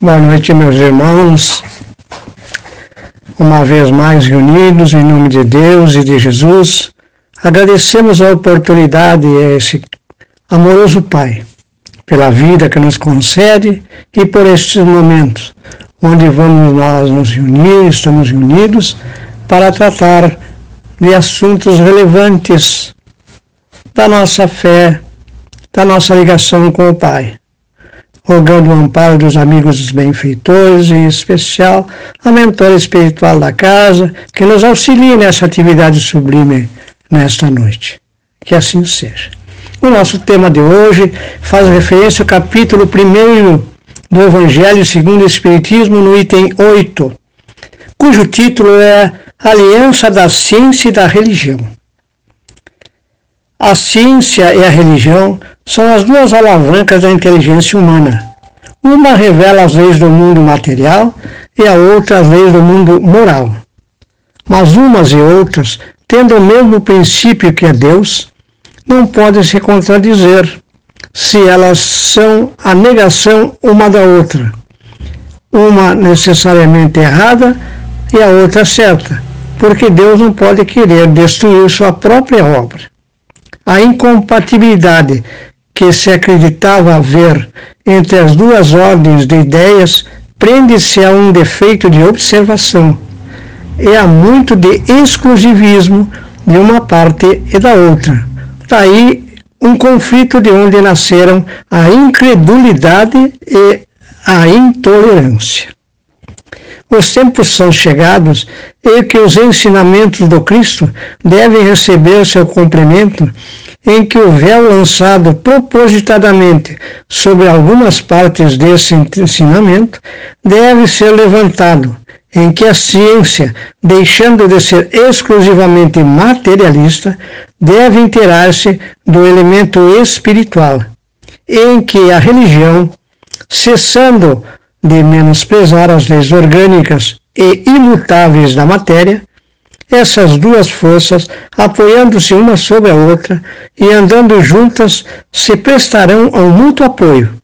Boa noite, meus irmãos. Uma vez mais reunidos em nome de Deus e de Jesus, agradecemos a oportunidade a esse amoroso Pai pela vida que nos concede e por estes momentos onde vamos nós nos reunir, estamos reunidos para tratar de assuntos relevantes da nossa fé, da nossa ligação com o Pai rogando o amparo dos amigos dos benfeitores, em especial a mentora espiritual da casa, que nos auxilie nessa atividade sublime nesta noite. Que assim seja. O nosso tema de hoje faz referência ao capítulo 1 do Evangelho segundo o Espiritismo, no item 8, cujo título é Aliança da Ciência e da Religião. A ciência e a religião são as duas alavancas da inteligência humana. Uma revela as leis do mundo material e a outra as leis do mundo moral. Mas umas e outras, tendo o mesmo princípio que é Deus, não podem se contradizer se elas são a negação uma da outra. Uma necessariamente errada e a outra certa, porque Deus não pode querer destruir sua própria obra. A incompatibilidade que se acreditava haver entre as duas ordens de ideias prende-se a um defeito de observação e a muito de exclusivismo de uma parte e da outra. Daí um conflito de onde nasceram a incredulidade e a intolerância. Os tempos são chegados e que os ensinamentos do Cristo devem receber seu cumprimento em que o véu lançado propositadamente sobre algumas partes desse ensinamento deve ser levantado, em que a ciência, deixando de ser exclusivamente materialista, deve inteirar-se do elemento espiritual, em que a religião, cessando de menosprezar as leis orgânicas e imutáveis da matéria, essas duas forças, apoiando-se uma sobre a outra e andando juntas, se prestarão ao mútuo apoio.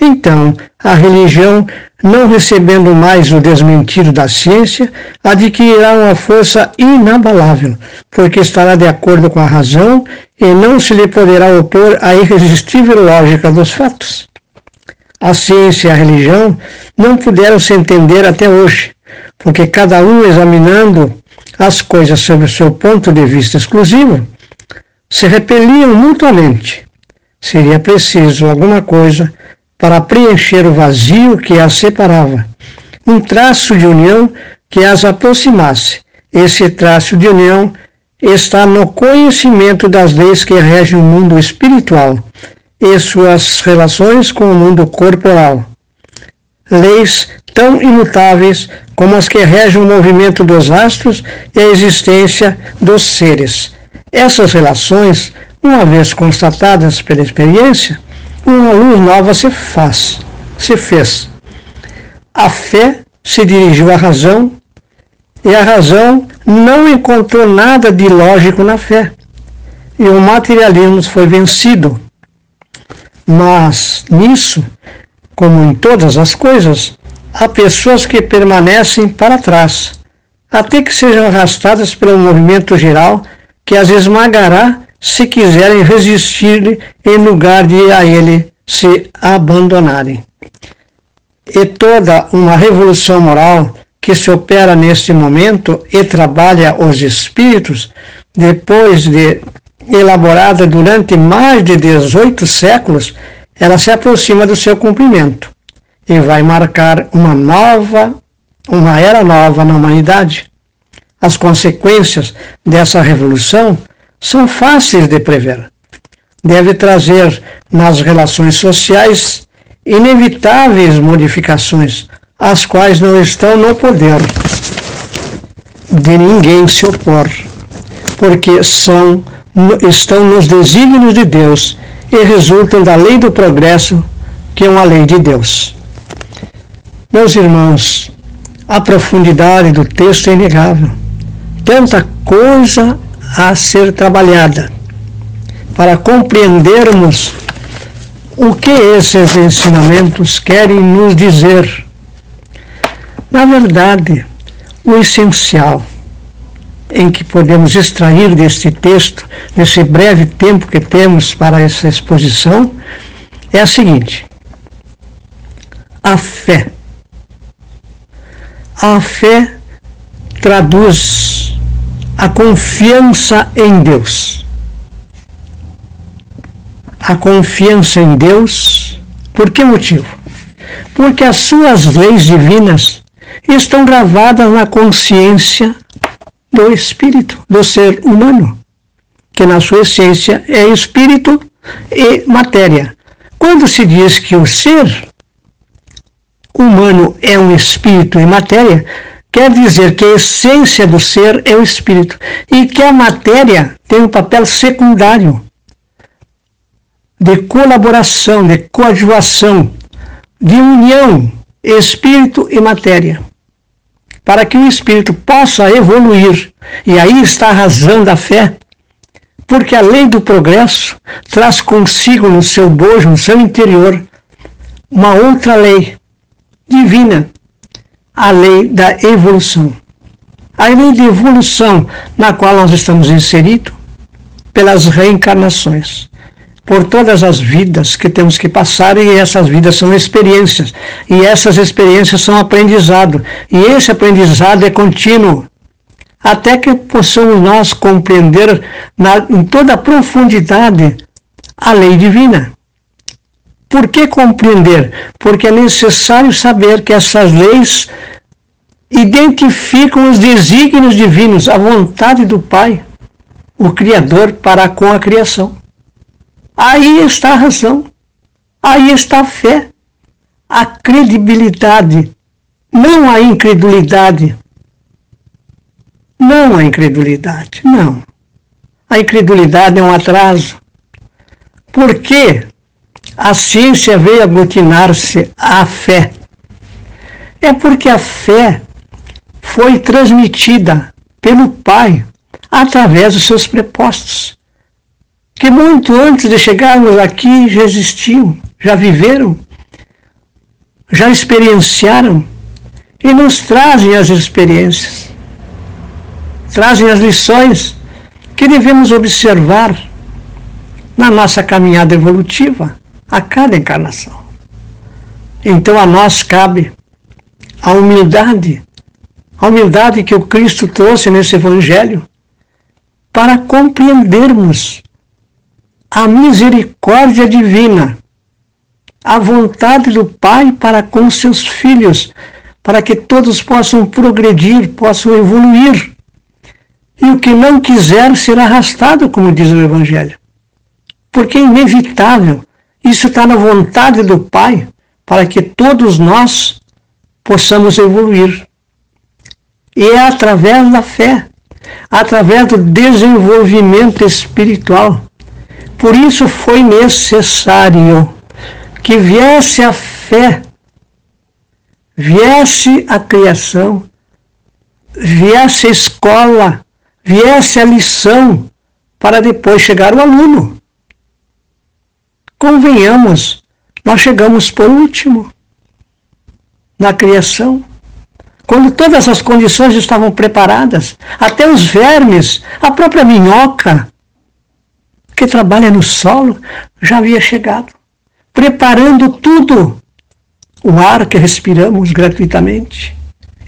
Então, a religião, não recebendo mais o desmentido da ciência, adquirirá uma força inabalável, porque estará de acordo com a razão e não se lhe poderá opor à irresistível lógica dos fatos. A ciência e a religião não puderam se entender até hoje, porque cada um examinando as coisas sob o seu ponto de vista exclusivo, se repeliam mutuamente. Seria preciso alguma coisa para preencher o vazio que as separava, um traço de união que as aproximasse. Esse traço de união está no conhecimento das leis que regem o mundo espiritual e suas relações com o mundo corporal. Leis tão imutáveis como as que regem o movimento dos astros e a existência dos seres. Essas relações, uma vez constatadas pela experiência, uma luz nova se faz, se fez. A fé se dirigiu à razão e a razão não encontrou nada de lógico na fé. E o materialismo foi vencido. Mas nisso, como em todas as coisas, há pessoas que permanecem para trás, até que sejam arrastadas pelo movimento geral que as esmagará se quiserem resistir em lugar de a ele se abandonarem. E toda uma revolução moral que se opera neste momento e trabalha os espíritos, depois de elaborada durante mais de 18 séculos, ela se aproxima do seu cumprimento e vai marcar uma nova, uma era nova na humanidade. As consequências dessa revolução são fáceis de prever. Deve trazer nas relações sociais inevitáveis modificações, as quais não estão no poder de ninguém se opor, porque são, estão nos desígnios de Deus e resultam da lei do progresso, que é uma lei de Deus. Meus irmãos, a profundidade do texto é inegável. Tanta coisa a ser trabalhada para compreendermos o que esses ensinamentos querem nos dizer Na verdade, o essencial em que podemos extrair deste texto, nesse breve tempo que temos para essa exposição, é a seguinte: a fé. A fé traduz a confiança em Deus. A confiança em Deus, por que motivo? Porque as suas leis divinas estão gravadas na consciência do espírito, do ser humano, que na sua essência é espírito e matéria. Quando se diz que o ser humano é um espírito e matéria, quer dizer que a essência do ser é o espírito e que a matéria tem um papel secundário de colaboração, de coadjuvação, de união espírito e matéria para que o espírito possa evoluir. E aí está a razão da fé. Porque a lei do progresso traz consigo no seu bojo, no seu interior, uma outra lei divina, a lei da evolução. A lei de evolução na qual nós estamos inseridos pelas reencarnações por todas as vidas que temos que passar e essas vidas são experiências e essas experiências são aprendizado e esse aprendizado é contínuo até que possamos nós compreender na, em toda a profundidade a lei divina. Por que compreender? Porque é necessário saber que essas leis identificam os desígnios divinos, a vontade do Pai, o Criador, para com a criação. Aí está a razão, aí está a fé, a credibilidade, não a incredulidade. Não a incredulidade, não. A incredulidade é um atraso. Por que a ciência veio aglutinar-se à fé? É porque a fé foi transmitida pelo Pai através dos seus prepostos que muito antes de chegarmos aqui já existiam, já viveram, já experienciaram e nos trazem as experiências, trazem as lições que devemos observar na nossa caminhada evolutiva a cada encarnação. Então a nós cabe a humildade, a humildade que o Cristo trouxe nesse Evangelho para compreendermos a misericórdia divina, a vontade do Pai para com seus filhos, para que todos possam progredir, possam evoluir. E o que não quiser será arrastado, como diz o Evangelho. Porque é inevitável. Isso está na vontade do Pai para que todos nós possamos evoluir. E é através da fé, através do desenvolvimento espiritual, por isso foi necessário que viesse a fé, viesse a criação, viesse a escola, viesse a lição, para depois chegar o aluno. Convenhamos, nós chegamos por último na criação. Quando todas as condições estavam preparadas, até os vermes, a própria minhoca, que trabalha no solo, já havia chegado, preparando tudo. O ar que respiramos gratuitamente,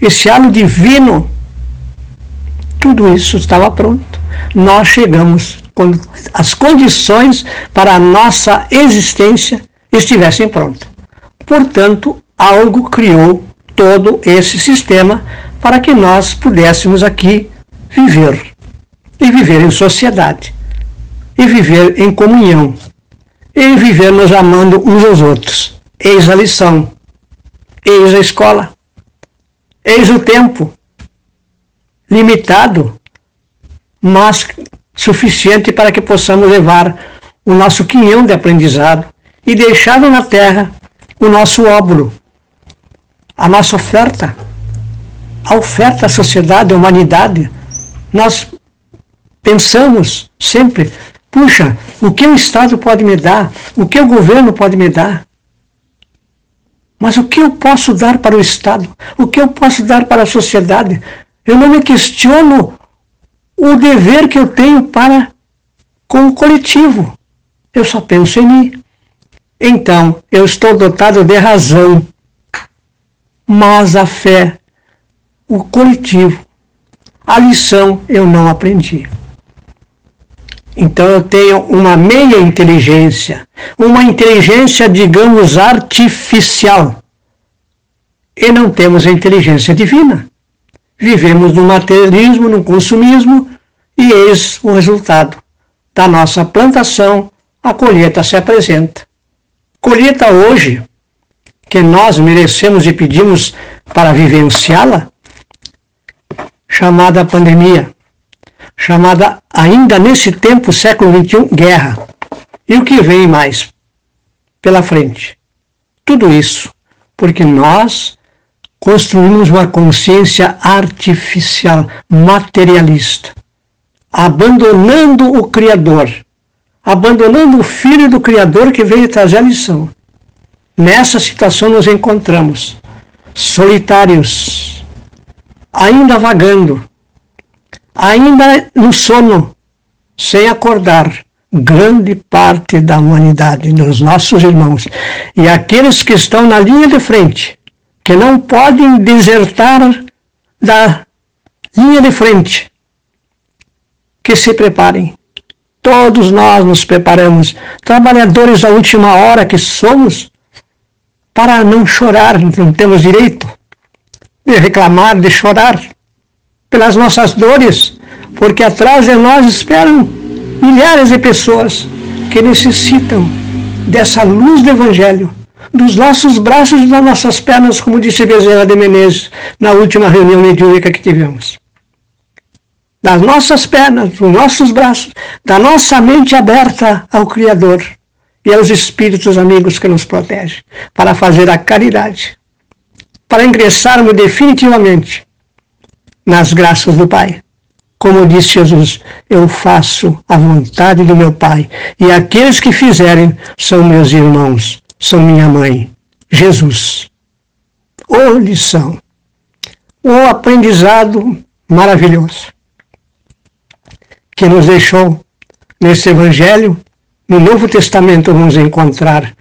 esse halo divino, tudo isso estava pronto. Nós chegamos as condições para a nossa existência estivessem prontas. Portanto, algo criou todo esse sistema para que nós pudéssemos aqui viver e viver em sociedade e viver em comunhão, e viver nos amando uns aos outros. Eis a lição, eis a escola, eis o tempo, limitado, mas suficiente para que possamos levar o nosso quinhão de aprendizado e deixar na terra o nosso óbolo, a nossa oferta, a oferta à sociedade, à humanidade. Nós pensamos sempre Puxa, o que o Estado pode me dar? O que o governo pode me dar? Mas o que eu posso dar para o Estado? O que eu posso dar para a sociedade? Eu não me questiono o dever que eu tenho para com o coletivo. Eu só penso em mim. Então, eu estou dotado de razão. Mas a fé, o coletivo, a lição eu não aprendi. Então eu tenho uma meia inteligência, uma inteligência, digamos, artificial. E não temos a inteligência divina. Vivemos no materialismo, no consumismo, e eis o resultado. Da nossa plantação, a colheita se apresenta. Colheita hoje, que nós merecemos e pedimos para vivenciá-la, chamada pandemia chamada ainda nesse tempo, século XXI, guerra. E o que vem mais pela frente? Tudo isso porque nós construímos uma consciência artificial, materialista, abandonando o Criador, abandonando o Filho do Criador que veio trazer a lição. Nessa situação nos encontramos, solitários, ainda vagando, ainda no sono, sem acordar, grande parte da humanidade, dos nossos irmãos. E aqueles que estão na linha de frente, que não podem desertar da linha de frente, que se preparem. Todos nós nos preparamos, trabalhadores da última hora que somos, para não chorar, não temos direito de reclamar, de chorar pelas nossas dores, porque atrás de nós esperam milhares de pessoas que necessitam dessa luz do Evangelho, dos nossos braços e das nossas pernas, como disse Bezerra de Menezes na última reunião mediúnica que tivemos. Das nossas pernas, dos nossos braços, da nossa mente aberta ao Criador e aos Espíritos amigos que nos protegem, para fazer a caridade, para ingressarmos definitivamente nas graças do Pai. Como disse Jesus, eu faço a vontade do meu Pai, e aqueles que fizerem são meus irmãos, são minha mãe, Jesus. Ô lição, o aprendizado maravilhoso que nos deixou nesse Evangelho, no Novo Testamento vamos encontrar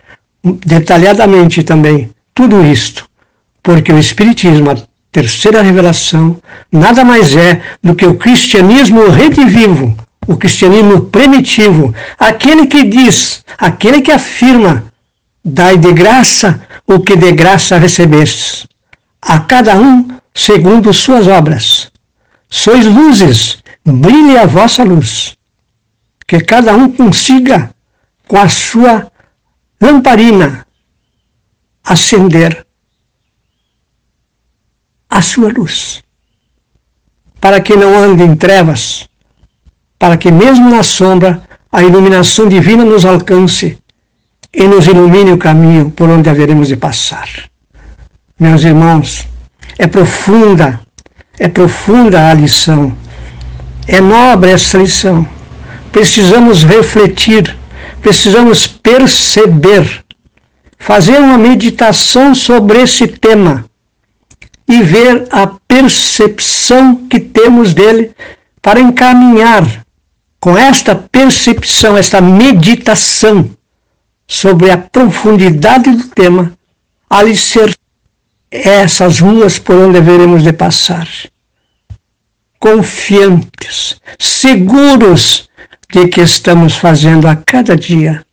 detalhadamente também tudo isto, porque o Espiritismo, terceira revelação, nada mais é do que o cristianismo redivivo, o cristianismo primitivo, aquele que diz, aquele que afirma, dai de graça o que de graça recebestes, a cada um segundo suas obras. Sois luzes, brilhe a vossa luz, que cada um consiga, com a sua lamparina, acender a sua luz, para que não ande em trevas, para que mesmo na sombra a iluminação divina nos alcance e nos ilumine o caminho por onde haveremos de passar. Meus irmãos, é profunda, é profunda a lição, é nobre essa lição. Precisamos refletir, precisamos perceber, fazer uma meditação sobre esse tema e ver a percepção que temos dele para encaminhar com esta percepção, esta meditação sobre a profundidade do tema, alicer essas ruas por onde deveremos de passar. Confiantes, seguros de que estamos fazendo a cada dia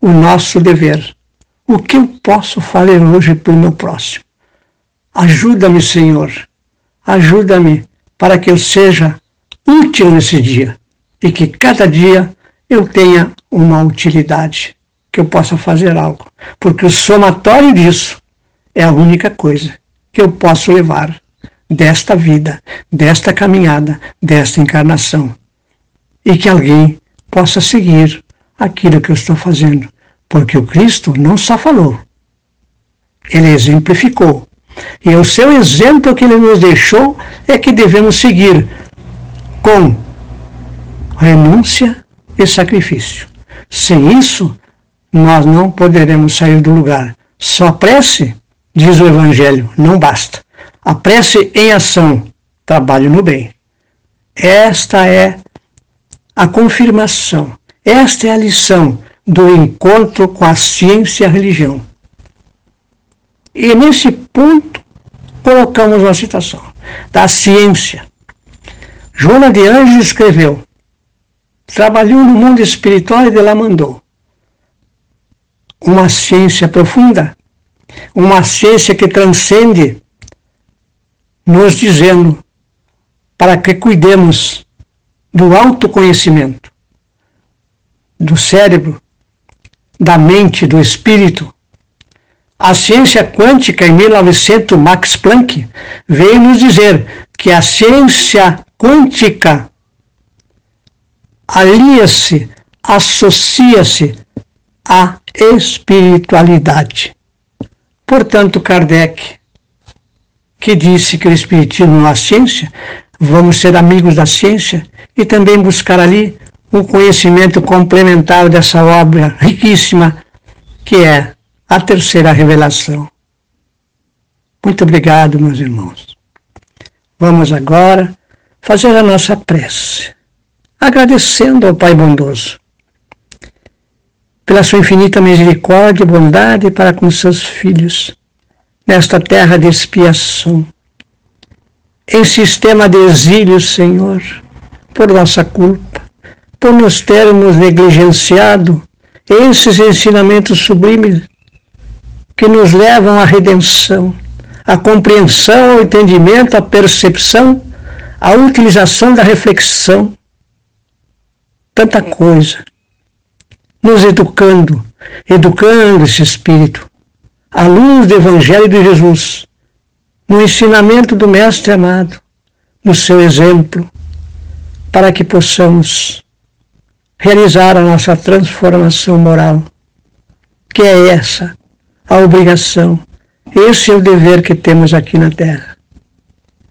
o nosso dever. O que eu posso fazer hoje para o meu próximo? Ajuda-me, Senhor, ajuda-me para que eu seja útil nesse dia e que cada dia eu tenha uma utilidade, que eu possa fazer algo, porque o somatório disso é a única coisa que eu posso levar desta vida, desta caminhada, desta encarnação, e que alguém possa seguir aquilo que eu estou fazendo, porque o Cristo não só falou, ele exemplificou. E o seu exemplo que ele nos deixou é que devemos seguir com renúncia e sacrifício. Sem isso, nós não poderemos sair do lugar. Só prece diz o Evangelho, não basta. A prece em ação, trabalho no bem. Esta é a confirmação, esta é a lição do encontro com a ciência e a religião. E nesse ponto colocamos uma citação da ciência. Joana de Anjos escreveu: trabalhou no mundo espiritual e de lá mandou. Uma ciência profunda, uma ciência que transcende, nos dizendo para que cuidemos do autoconhecimento, do cérebro, da mente, do espírito. A ciência quântica, em 1900, Max Planck, veio nos dizer que a ciência quântica alia-se, associa-se à espiritualidade. Portanto, Kardec, que disse que o Espiritismo é a ciência, vamos ser amigos da ciência e também buscar ali um conhecimento complementar dessa obra riquíssima que é a terceira revelação. Muito obrigado, meus irmãos. Vamos agora fazer a nossa prece agradecendo ao Pai bondoso pela sua infinita misericórdia e bondade para com seus filhos nesta terra de expiação, em sistema de exílio, Senhor, por nossa culpa, por nos termos negligenciado esses ensinamentos sublimes que nos levam à redenção, à compreensão, ao entendimento, à percepção, à utilização da reflexão. Tanta coisa, nos educando, educando esse espírito, à luz do Evangelho de Jesus, no ensinamento do Mestre amado, no seu exemplo, para que possamos realizar a nossa transformação moral, que é essa a obrigação, esse é o dever que temos aqui na Terra.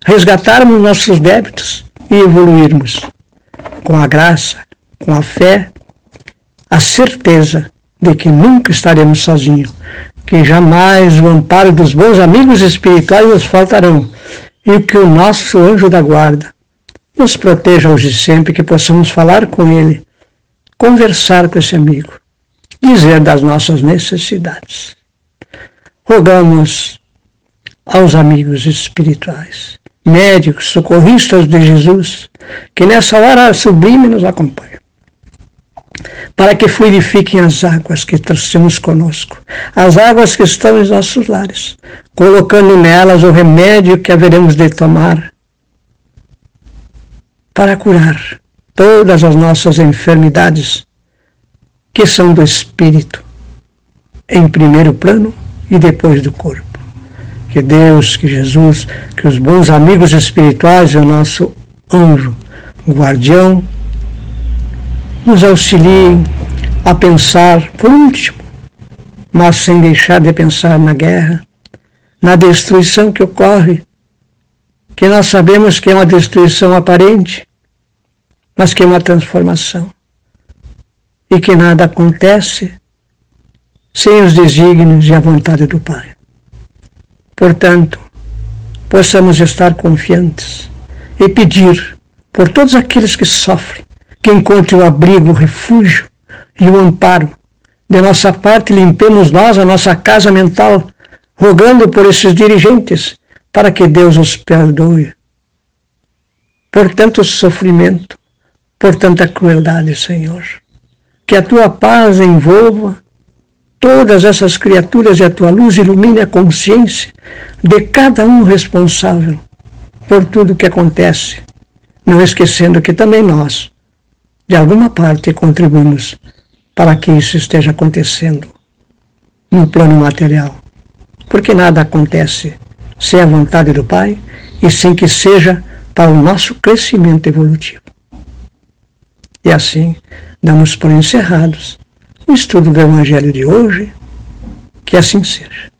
Resgatarmos nossos débitos e evoluirmos com a graça, com a fé, a certeza de que nunca estaremos sozinhos, que jamais o amparo dos bons amigos espirituais nos faltarão e que o nosso anjo da guarda nos proteja hoje sempre, que possamos falar com ele, conversar com esse amigo, dizer das nossas necessidades. Rogamos aos amigos espirituais, médicos, socorristas de Jesus, que nessa hora sublime nos acompanham para que fluidifiquem as águas que trouxemos conosco, as águas que estão em nossos lares, colocando nelas o remédio que haveremos de tomar para curar todas as nossas enfermidades que são do espírito, em primeiro plano e depois do corpo. Que Deus, que Jesus, que os bons amigos espirituais, o nosso anjo, o guardião, nos auxiliem a pensar, por último, mas sem deixar de pensar na guerra, na destruição que ocorre, que nós sabemos que é uma destruição aparente, mas que é uma transformação, e que nada acontece sem os desígnios e a vontade do Pai. Portanto, possamos estar confiantes e pedir por todos aqueles que sofrem, que encontre o abrigo, o refúgio e o amparo. De nossa parte, limpemos nós a nossa casa mental, rogando por esses dirigentes, para que Deus os perdoe. Por tanto sofrimento, por tanta crueldade, Senhor. Que a tua paz envolva todas essas criaturas e a tua luz ilumine a consciência de cada um responsável por tudo que acontece, não esquecendo que também nós de alguma parte contribuímos para que isso esteja acontecendo no plano material. Porque nada acontece sem a vontade do Pai e sem que seja para o nosso crescimento evolutivo. E assim, damos por encerrados o estudo do Evangelho de hoje, que assim seja.